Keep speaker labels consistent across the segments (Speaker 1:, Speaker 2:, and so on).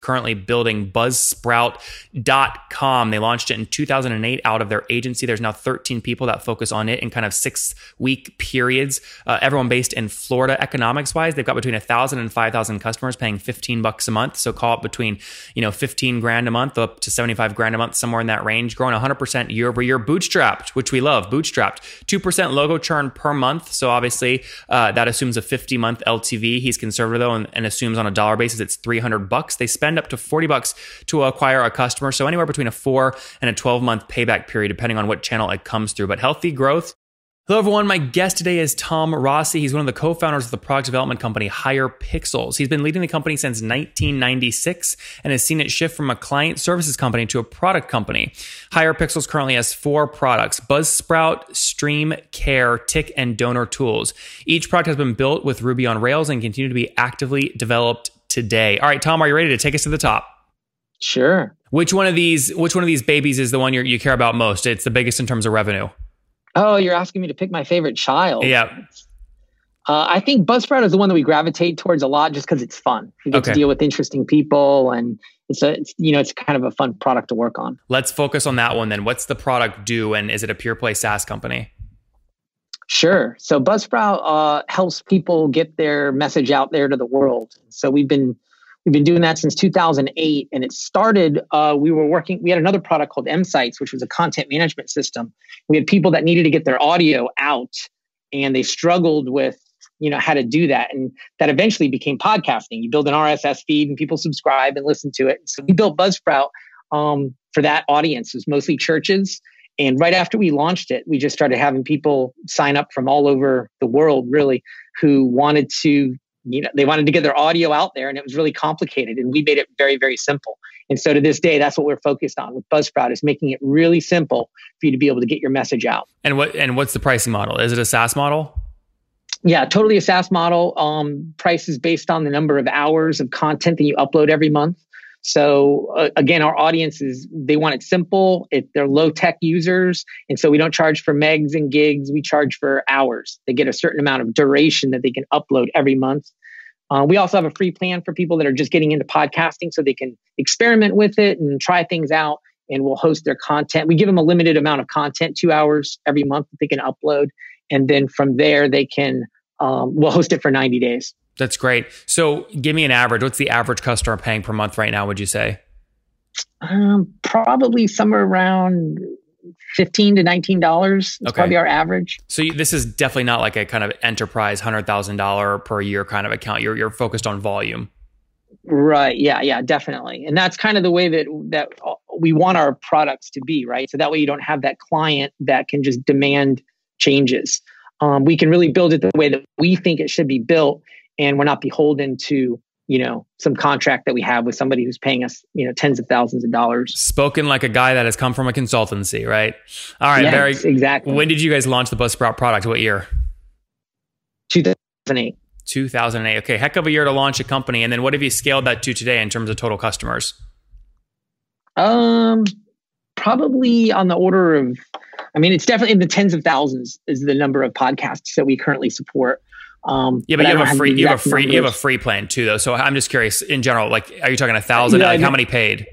Speaker 1: currently building buzzsprout.com. They launched it in 2008 out of their agency. There's now 13 people that focus on it in kind of six week periods. Uh, everyone based in Florida economics wise. They've got between a thousand and 5,000 customers paying 15 bucks a month. So call it between, you know, 15 grand a month up to 75 grand a month, somewhere in that range, growing 100% year over year, bootstrapped, which we love, bootstrapped. 2% logo churn per month. So obviously uh, that assumes a 50 month LTV. He's conservative though and, and assumes on a dollar basis it's 300 bucks. They spend up to 40 bucks to acquire a customer. So anywhere between a four and a 12 month payback period, depending on what channel it comes through. But healthy growth. Hello, everyone. My guest today is Tom Rossi. He's one of the co founders of the product development company Higher Pixels. He's been leading the company since 1996 and has seen it shift from a client services company to a product company. Higher Pixels currently has four products Buzzsprout, Stream, Care, Tick, and Donor Tools. Each product has been built with Ruby on Rails and continue to be actively developed today. All right, Tom, are you ready to take us to the top?
Speaker 2: Sure.
Speaker 1: Which one of these which one of these babies is the one you care about most? It's the biggest in terms of revenue.
Speaker 2: Oh, you're asking me to pick my favorite child.
Speaker 1: Yeah.
Speaker 2: Uh, I think Buzzsprout is the one that we gravitate towards a lot just because it's fun. You get okay. to deal with interesting people and it's a it's, you know it's kind of a fun product to work on.
Speaker 1: Let's focus on that one then. What's the product do and is it a pure play SaaS company?
Speaker 2: Sure. So Buzzsprout uh, helps people get their message out there to the world. So we've been we've been doing that since 2008, and it started. Uh, we were working. We had another product called MSites, which was a content management system. We had people that needed to get their audio out, and they struggled with you know how to do that, and that eventually became podcasting. You build an RSS feed, and people subscribe and listen to it. So we built Buzzsprout um, for that audience. It was mostly churches and right after we launched it, we just started having people sign up from all over the world, really, who wanted to, you know, they wanted to get their audio out there, and it was really complicated. And we made it very, very simple. And so to this day, that's what we're focused on with Buzzsprout is making it really simple for you to be able to get your message out.
Speaker 1: And what and what's the pricing model? Is it a SaaS model?
Speaker 2: Yeah, totally a SaaS model. Um, price is based on the number of hours of content that you upload every month. So uh, again, our audience is they want it simple. It, they're low tech users, and so we don't charge for megs and gigs. We charge for hours. They get a certain amount of duration that they can upload every month. Uh, we also have a free plan for people that are just getting into podcasting, so they can experiment with it and try things out. And we'll host their content. We give them a limited amount of content, two hours every month that they can upload, and then from there they can. Um, we'll host it for 90 days.
Speaker 1: That's great. So, give me an average. What's the average customer paying per month right now? Would you say?
Speaker 2: Um, probably somewhere around fifteen to nineteen dollars. Okay. Probably our average.
Speaker 1: So you, this is definitely not like a kind of enterprise hundred thousand dollar per year kind of account. You're you're focused on volume.
Speaker 2: Right. Yeah. Yeah. Definitely. And that's kind of the way that that we want our products to be. Right. So that way you don't have that client that can just demand changes. Um, we can really build it the way that we think it should be built and we're not beholden to you know some contract that we have with somebody who's paying us you know tens of thousands of dollars.
Speaker 1: Spoken like a guy that has come from a consultancy right? All right
Speaker 2: yes,
Speaker 1: very
Speaker 2: exactly.
Speaker 1: when did you guys launch the buzzsprout product? What year?
Speaker 2: 2008
Speaker 1: 2008 okay heck of a year to launch a company. And then what have you scaled that to today in terms of total customers?
Speaker 2: Um probably on the order of i mean it's definitely in the tens of thousands is the number of podcasts that we currently support
Speaker 1: um, yeah, but, but you have a free, you have a free, you have a free plan too, though. So I'm just curious in general, like, are you talking a thousand? Yeah, like, how many paid?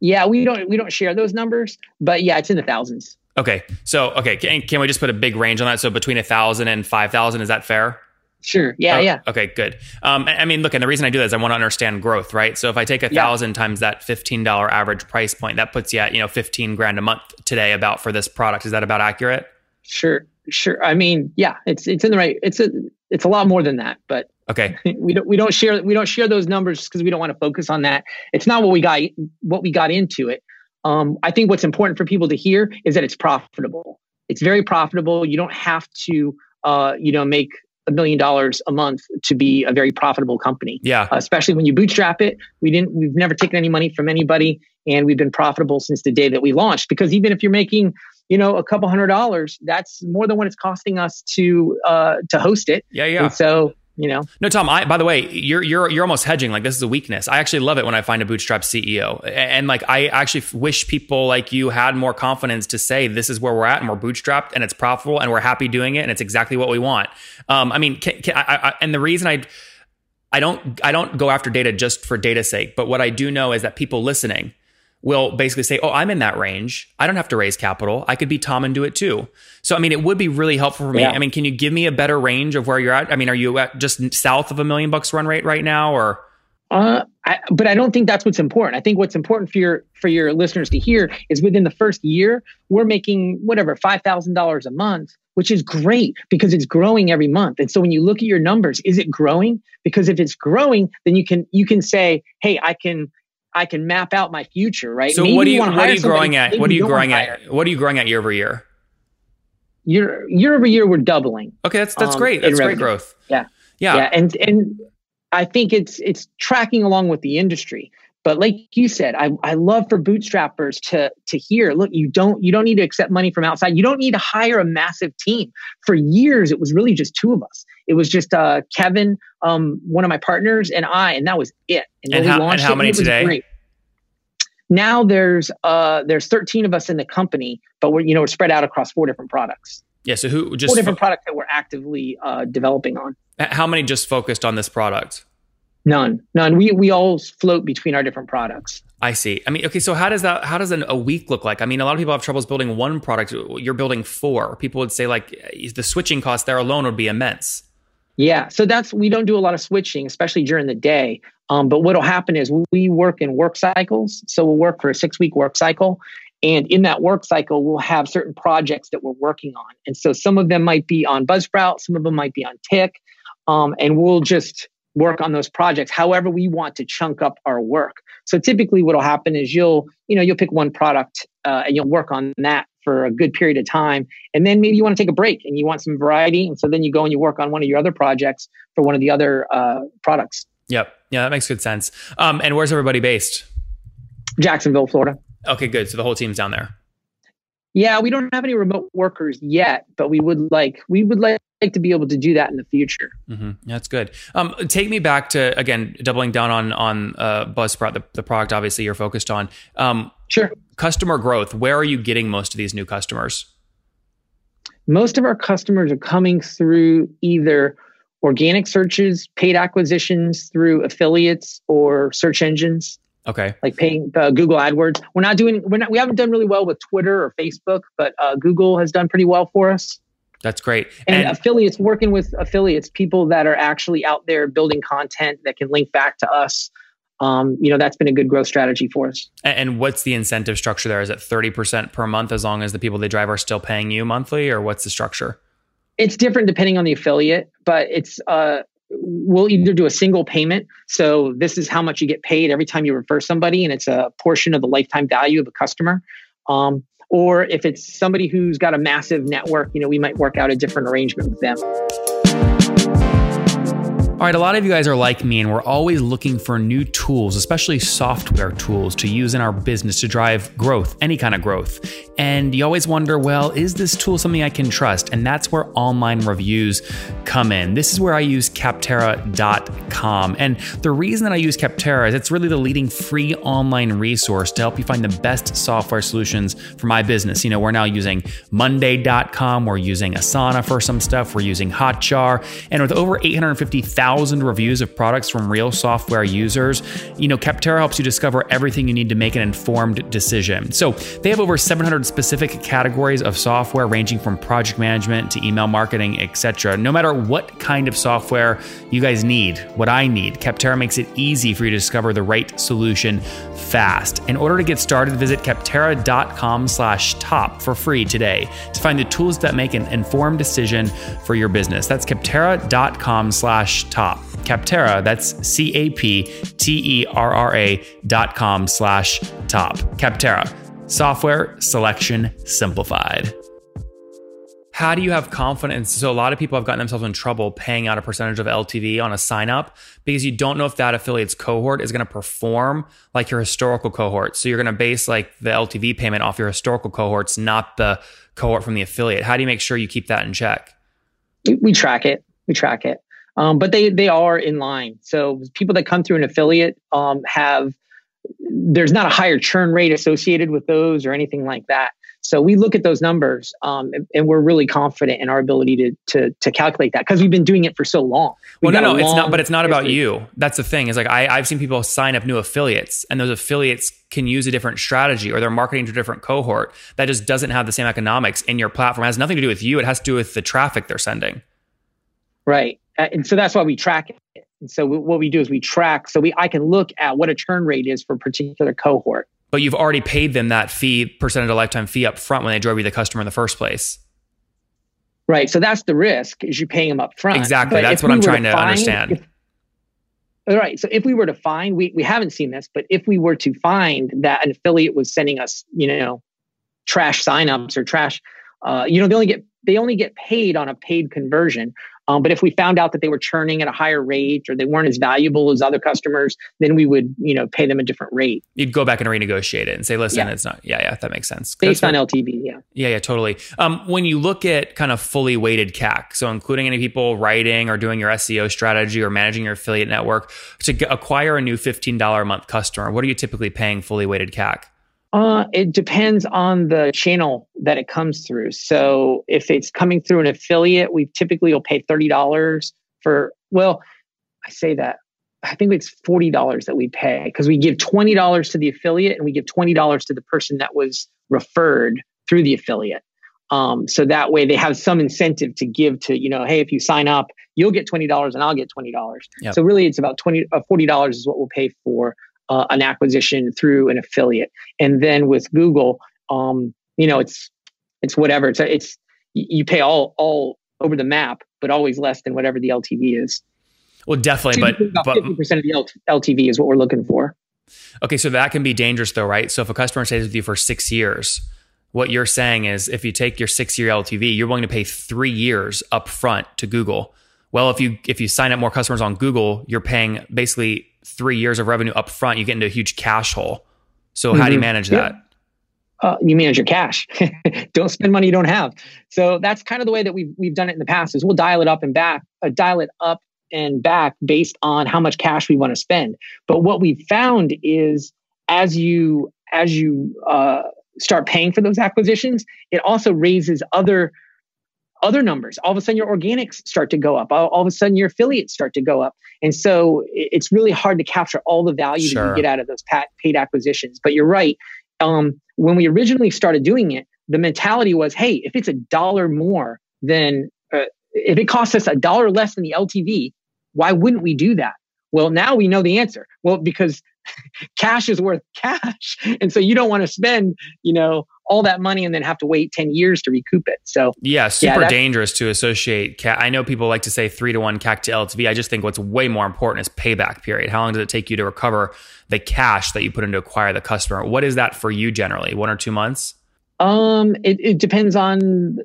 Speaker 2: Yeah, we don't we don't share those numbers, but yeah, it's in the thousands.
Speaker 1: Okay, so okay, can, can we just put a big range on that? So between a thousand and five thousand, is that fair?
Speaker 2: Sure. Yeah. Oh, yeah.
Speaker 1: Okay. Good. Um, I mean, look, and the reason I do that is I want to understand growth, right? So if I take a thousand yeah. times that fifteen dollar average price point, that puts you at you know fifteen grand a month today about for this product. Is that about accurate?
Speaker 2: Sure. Sure. I mean, yeah, it's it's in the right. It's a it's a lot more than that, but
Speaker 1: okay.
Speaker 2: We don't we don't share we don't share those numbers because we don't want to focus on that. It's not what we got what we got into it. Um, I think what's important for people to hear is that it's profitable. It's very profitable. You don't have to uh, you know make a million dollars a month to be a very profitable company.
Speaker 1: Yeah.
Speaker 2: Uh, especially when you bootstrap it. We didn't we've never taken any money from anybody and we've been profitable since the day that we launched because even if you're making you know, a couple hundred dollars, that's more than what it's costing us to uh, to host it.
Speaker 1: Yeah, yeah.
Speaker 2: And so you know.
Speaker 1: No, Tom. I, by the way, you're you're you're almost hedging. Like this is a weakness. I actually love it when I find a bootstrap CEO, and like I actually wish people like you had more confidence to say this is where we're at, and we're bootstrapped, and it's profitable, and we're happy doing it, and it's exactly what we want. Um, I mean, can, can I, I, and the reason I I don't I don't go after data just for data's sake, but what I do know is that people listening will basically say, "Oh, I'm in that range. I don't have to raise capital. I could be Tom and do it too." So, I mean, it would be really helpful for me. Yeah. I mean, can you give me a better range of where you're at? I mean, are you at just south of a million bucks run rate right now, or?
Speaker 2: Uh, I, but I don't think that's what's important. I think what's important for your for your listeners to hear is within the first year, we're making whatever five thousand dollars a month, which is great because it's growing every month. And so when you look at your numbers, is it growing? Because if it's growing, then you can you can say, hey, I can I can map out my future, right?
Speaker 1: So maybe what are you, you what are you growing at? What are you growing at? What are you growing at year over year?
Speaker 2: Year year over year, we're doubling.
Speaker 1: Okay, that's that's um, great. That's great growth.
Speaker 2: Yeah, yeah, yeah, and and I think it's it's tracking along with the industry. But like you said, I, I love for bootstrappers to to hear, look, you don't you don't need to accept money from outside. You don't need to hire a massive team. For years, it was really just two of us. It was just uh, Kevin, um, one of my partners, and I, and that was it.
Speaker 1: And, and how, and how many today? Great.
Speaker 2: Now there's uh, there's 13 of us in the company, but we're you know we're spread out across four different products.
Speaker 1: Yeah. So who just
Speaker 2: four different f- products that we're actively uh, developing on.
Speaker 1: How many just focused on this product?
Speaker 2: None, none. We we all float between our different products.
Speaker 1: I see. I mean, okay. So how does that? How does an, a week look like? I mean, a lot of people have troubles building one product. You're building four. People would say like the switching cost there alone would be immense.
Speaker 2: Yeah. So that's we don't do a lot of switching, especially during the day. Um, but what'll happen is we work in work cycles. So we'll work for a six week work cycle, and in that work cycle, we'll have certain projects that we're working on. And so some of them might be on Buzzsprout, some of them might be on Tick, um, and we'll just work on those projects however we want to chunk up our work. So typically what'll happen is you'll you know you'll pick one product uh, and you'll work on that for a good period of time. And then maybe you want to take a break and you want some variety and so then you go and you work on one of your other projects for one of the other uh, products.
Speaker 1: Yep. Yeah that makes good sense. Um, and where's everybody based?
Speaker 2: Jacksonville florida.
Speaker 1: Okay good. So the whole team's down there
Speaker 2: yeah we don't have any remote workers yet but we would like we would like to be able to do that in the future.
Speaker 1: Mm-hmm. That's good. Um, take me back to again doubling down on on uh, Buzzsprout, the, the product obviously you're focused on. Um,
Speaker 2: sure.
Speaker 1: Customer growth. Where are you getting most of these new customers?
Speaker 2: Most of our customers are coming through either organic searches, paid acquisitions through affiliates or search engines.
Speaker 1: Okay.
Speaker 2: Like paying uh, Google AdWords. We're not doing. We're not. We haven't done really well with Twitter or Facebook, but uh, Google has done pretty well for us.
Speaker 1: That's great.
Speaker 2: And, and, affiliates, working with affiliates, people that are actually out there building content that can link back to us. Um, you know, that's been a good growth strategy for us.
Speaker 1: And what's the incentive structure there? Is it 30% per month as long as the people they drive are still paying you monthly, or what's the structure?
Speaker 2: It's different depending on the affiliate, but it's, uh, we'll either do a single payment. So this is how much you get paid every time you refer somebody, and it's a portion of the lifetime value of a customer. Um, or if it's somebody who's got a massive network, you know, we might work out a different arrangement with them.
Speaker 1: All right, a lot of you guys are like me, and we're always looking for new tools, especially software tools to use in our business to drive growth, any kind of growth. And you always wonder, well, is this tool something I can trust? And that's where online reviews come in. This is where I use Capterra.com. And the reason that I use Capterra is it's really the leading free online resource to help you find the best software solutions for my business. You know, we're now using Monday.com, we're using Asana for some stuff, we're using Hotjar, and with over 850,000 thousand reviews of products from real software users. You know, Capterra helps you discover everything you need to make an informed decision. So they have over 700 specific categories of software ranging from project management to email marketing, etc. No matter what kind of software you guys need, what I need, Capterra makes it easy for you to discover the right solution fast. In order to get started, visit capterra.com slash top for free today to find the tools that make an informed decision for your business. That's capterra.com slash top top. Capterra, that's C A P T E R R A dot com slash top. Capterra, software selection simplified. How do you have confidence? So, a lot of people have gotten themselves in trouble paying out a percentage of LTV on a sign up because you don't know if that affiliate's cohort is going to perform like your historical cohort. So, you're going to base like the LTV payment off your historical cohorts, not the cohort from the affiliate. How do you make sure you keep that in check?
Speaker 2: We track it. We track it um, but they they are in line. So people that come through an affiliate um, have there's not a higher churn rate associated with those or anything like that. So we look at those numbers, um, and, and, we're really confident in our ability to to, to calculate that because we've been doing it for so long.
Speaker 1: We've well, no, no, it's not. But it's not about you. That's the thing. Is like I, I've seen people sign up new affiliates, and those affiliates can use a different strategy or they're marketing to a different cohort that just doesn't have the same economics in your platform. It has nothing to do with you. It has to do with the traffic they're sending.
Speaker 2: Right, Uh, and so that's why we track it. And so what we do is we track. So we I can look at what a churn rate is for a particular cohort
Speaker 1: but you've already paid them that fee, percentage of lifetime fee up front when they drove you the customer in the first place.
Speaker 2: Right. So that's the risk is you're paying them up front.
Speaker 1: Exactly. But that's what I'm trying to, find, understand. If,
Speaker 2: all right. So if we were to find, we, we haven't seen this, but if we were to find that an affiliate was sending us, you know, trash signups or trash, uh, you know, they only get they only get paid on a paid conversion. Um, but if we found out that they were churning at a higher rate or they weren't as valuable as other customers, then we would, you know, pay them a different rate.
Speaker 1: You'd go back and renegotiate it and say, listen, yeah. it's not, yeah, yeah, that makes sense.
Speaker 2: Based on LTV, yeah.
Speaker 1: Yeah, yeah, totally. Um, when you look at kind of fully weighted CAC, so including any people writing or doing your SEO strategy or managing your affiliate network to acquire a new $15 a month customer, what are you typically paying fully weighted CAC?
Speaker 2: Uh, it depends on the channel that it comes through. So if it's coming through an affiliate, we typically will pay thirty dollars for. Well, I say that I think it's forty dollars that we pay because we give twenty dollars to the affiliate and we give twenty dollars to the person that was referred through the affiliate. Um, so that way they have some incentive to give to you know, hey, if you sign up, you'll get twenty dollars and I'll get twenty dollars. Yep. So really, it's about twenty uh, forty dollars is what we'll pay for uh, an acquisition through an affiliate. And then with Google, um, you know, it's it's whatever. It's it's you pay all all over the map, but always less than whatever the LTV is.
Speaker 1: Well, definitely, but
Speaker 2: fifty percent of the LTV is what we're looking for.
Speaker 1: Okay, so that can be dangerous, though, right? So if a customer stays with you for six years, what you're saying is if you take your six year LTV, you're willing to pay three years up front to Google. Well, if you if you sign up more customers on Google, you're paying basically three years of revenue up front, you get into a huge cash hole. So mm-hmm. how do you mm-hmm. manage that?
Speaker 2: Uh, you manage your cash. don't spend money you don't have. So that's kind of the way that we've we've done it in the past. Is we'll dial it up and back, uh, dial it up and back based on how much cash we want to spend. But what we found is as you as you uh, start paying for those acquisitions, it also raises other other numbers. All of a sudden, your organics start to go up. All, all of a sudden, your affiliates start to go up. And so it's really hard to capture all the value sure. that you get out of those paid acquisitions. But you're right. Um, when we originally started doing it, the mentality was, hey, if it's a dollar more than, uh, if it costs us a dollar less than the LTV, why wouldn't we do that? Well, now we know the answer. Well, because cash is worth cash. And so you don't want to spend, you know, all that money and then have to wait 10 years to recoup it. So,
Speaker 1: yeah, super yeah, dangerous to associate. CAC. I know people like to say three to one CAC to LTV. I just think what's way more important is payback period. How long does it take you to recover the cash that you put in to acquire the customer? What is that for you generally? One or two months?
Speaker 2: Um, it, it depends on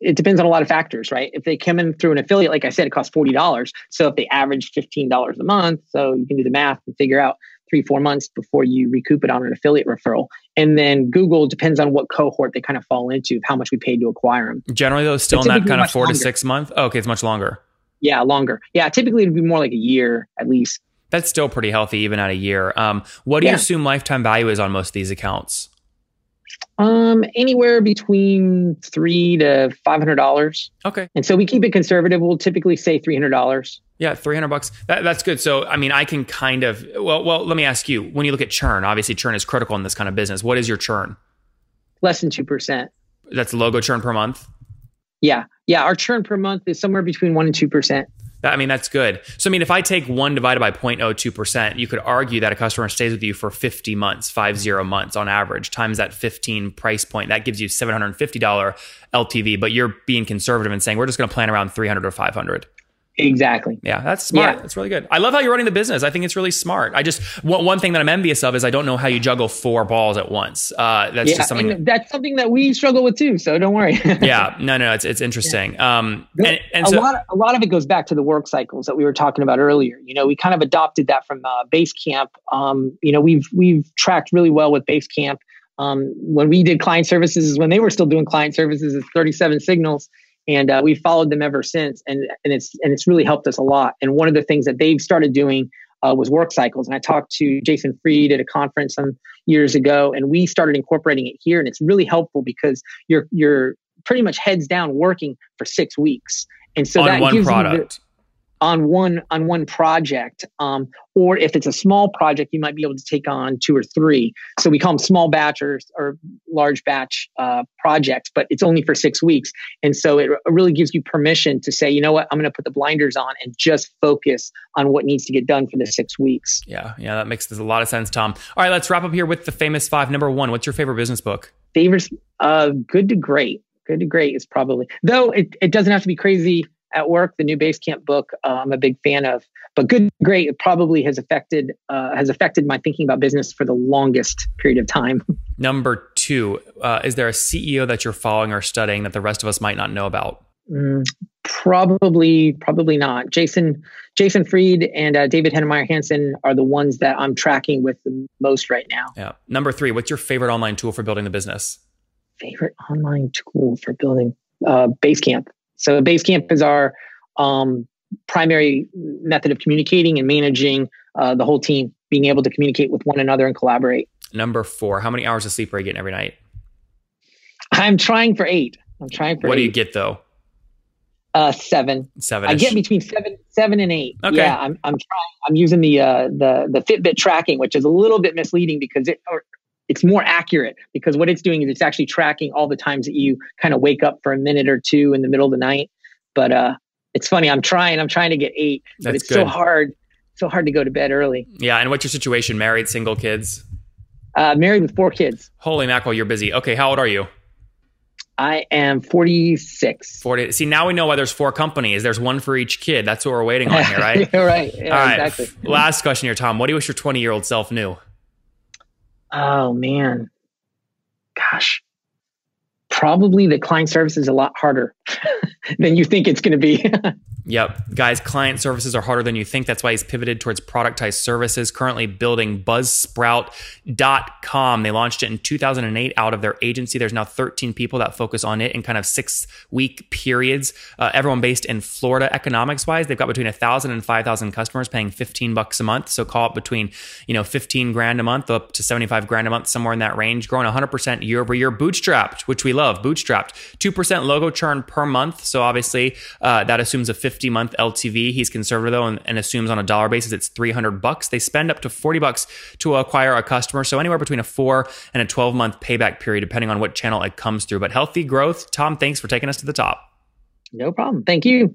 Speaker 2: it depends on a lot of factors, right? If they come in through an affiliate, like I said, it costs forty dollars. So if they average fifteen dollars a month, so you can do the math and figure out three, four months before you recoup it on an affiliate referral. And then Google depends on what cohort they kind of fall into, of how much we paid to acquire them.
Speaker 1: Generally, though, still in that kind of four longer. to six month. Oh, okay, it's much longer.
Speaker 2: Yeah, longer. Yeah, typically it'd be more like a year at least.
Speaker 1: That's still pretty healthy, even at a year. Um, what do yeah. you assume lifetime value is on most of these accounts?
Speaker 2: Um, anywhere between three to five hundred dollars.
Speaker 1: Okay.
Speaker 2: And so we keep it conservative. We'll typically say three hundred dollars.
Speaker 1: Yeah, three hundred bucks. That, that's good. So, I mean, I can kind of well, well. Let me ask you: when you look at churn, obviously churn is critical in this kind of business. What is your churn?
Speaker 2: Less than two percent.
Speaker 1: That's logo churn per month.
Speaker 2: Yeah, yeah. Our churn per month is somewhere between one and two percent.
Speaker 1: I mean, that's good. So, I mean, if I take one divided by 0.02%, you could argue that a customer stays with you for 50 months, five zero months on average, times that 15 price point. That gives you $750 LTV, but you're being conservative and saying, we're just going to plan around 300 or 500.
Speaker 2: Exactly.
Speaker 1: Yeah, that's smart. Yeah. That's really good. I love how you're running the business. I think it's really smart. I just one, thing that I'm envious of is I don't know how you juggle four balls at once. Uh, that's
Speaker 2: yeah,
Speaker 1: just something.
Speaker 2: That, that's something that we struggle with too. So don't worry.
Speaker 1: yeah, no, no, it's it's interesting. Yeah. Um, and, and
Speaker 2: a lot, of, a lot of it goes back to the work cycles that we were talking about earlier. You know, we kind of adopted that from uh, Basecamp. Um, you know, we've we've tracked really well with Basecamp. Um, when we did client services, when they were still doing client services, it's 37 signals and uh, we followed them ever since and and it's and it's really helped us a lot and one of the things that they've started doing uh, was work cycles. And I talked to Jason Fried at a conference some years ago, and we started incorporating it here. And it's really helpful because you're you're pretty much heads down working for six weeks. And so
Speaker 1: on
Speaker 2: that
Speaker 1: one
Speaker 2: gives
Speaker 1: product.
Speaker 2: You the, on one on one project um, or if it's a small project you might be able to take on two or three. So we call them small batch or, or large batch uh, projects but it's only for six weeks. And so it really gives you permission to say you know what? I'm going to put the blinders on and just focus on what needs to get done for the six weeks.
Speaker 1: Yeah yeah that makes a lot of sense tom. All right let's wrap up here with the famous five. Number one what's your favorite business book?
Speaker 2: Favorite uh, good to great. Good to great is probably though it, it doesn't have to be crazy at work. The new Basecamp book uh, I'm a big fan of, but good, great. It probably has affected uh, has affected my thinking about business for the longest period of time.
Speaker 1: Number two, uh, is there a CEO that you're following or studying that the rest of us might not know about?
Speaker 2: Mm, probably, probably not. Jason Jason Fried and uh, David Heinemeier Hansson are the ones that I'm tracking with the most right now.
Speaker 1: Yeah. Number three, what's your favorite online tool for building the business?
Speaker 2: Favorite online tool for building uh, Basecamp. So Basecamp is our um, primary method of communicating and managing uh, the whole team, being able to communicate with one another and collaborate.
Speaker 1: Number four, how many hours of sleep are you getting every night?
Speaker 2: I'm trying for eight. I'm trying for.
Speaker 1: What
Speaker 2: eight.
Speaker 1: do you get though?
Speaker 2: Uh, seven.
Speaker 1: Seven.
Speaker 2: I get between seven, seven and eight.
Speaker 1: Okay.
Speaker 2: Yeah, I'm. I'm trying. I'm using the uh, the the Fitbit tracking, which is a little bit misleading because it or it's more accurate because what it's doing is it's actually tracking all the times that you kind of wake up for a minute or two in the middle of the night. But uh, it's funny. I'm trying. I'm trying to get eight,
Speaker 1: That's
Speaker 2: but it's
Speaker 1: good.
Speaker 2: so hard. So hard to go to bed early.
Speaker 1: Yeah. And what's your situation? Married, single, kids?
Speaker 2: Uh, married with four kids.
Speaker 1: Holy mackerel, you're busy. Okay. How old are you?
Speaker 2: I am 46.
Speaker 1: 40. See, now we know why there's four companies. There's one for each kid. That's what we're waiting on here, right?
Speaker 2: Right. Yeah,
Speaker 1: All right.
Speaker 2: exactly.
Speaker 1: Last question here, Tom. What do you wish your 20 year old self knew?
Speaker 2: Oh man, gosh, probably the client service is a lot harder than you think it's going to be.
Speaker 1: Yep. Guys, client services are harder than you think. That's why he's pivoted towards productized services, currently building buzzsprout.com. They launched it in 2008 out of their agency. There's now 13 people that focus on it in kind of six week periods. Uh, everyone based in Florida economics wise. They've got between 1,000 and 5,000 customers paying 15 bucks a month. So call it between, you know, 15 grand a month up to 75 grand a month, somewhere in that range, growing 100% year over year, bootstrapped, which we love, bootstrapped. 2% logo churn per month. So obviously uh, that assumes a 50 month LTV. He's conservative though and, and assumes on a dollar basis it's 300 bucks. They spend up to 40 bucks to acquire a customer. So anywhere between a four and a 12 month payback period, depending on what channel it comes through. But healthy growth. Tom, thanks for taking us to the top.
Speaker 2: no problem. Thank you.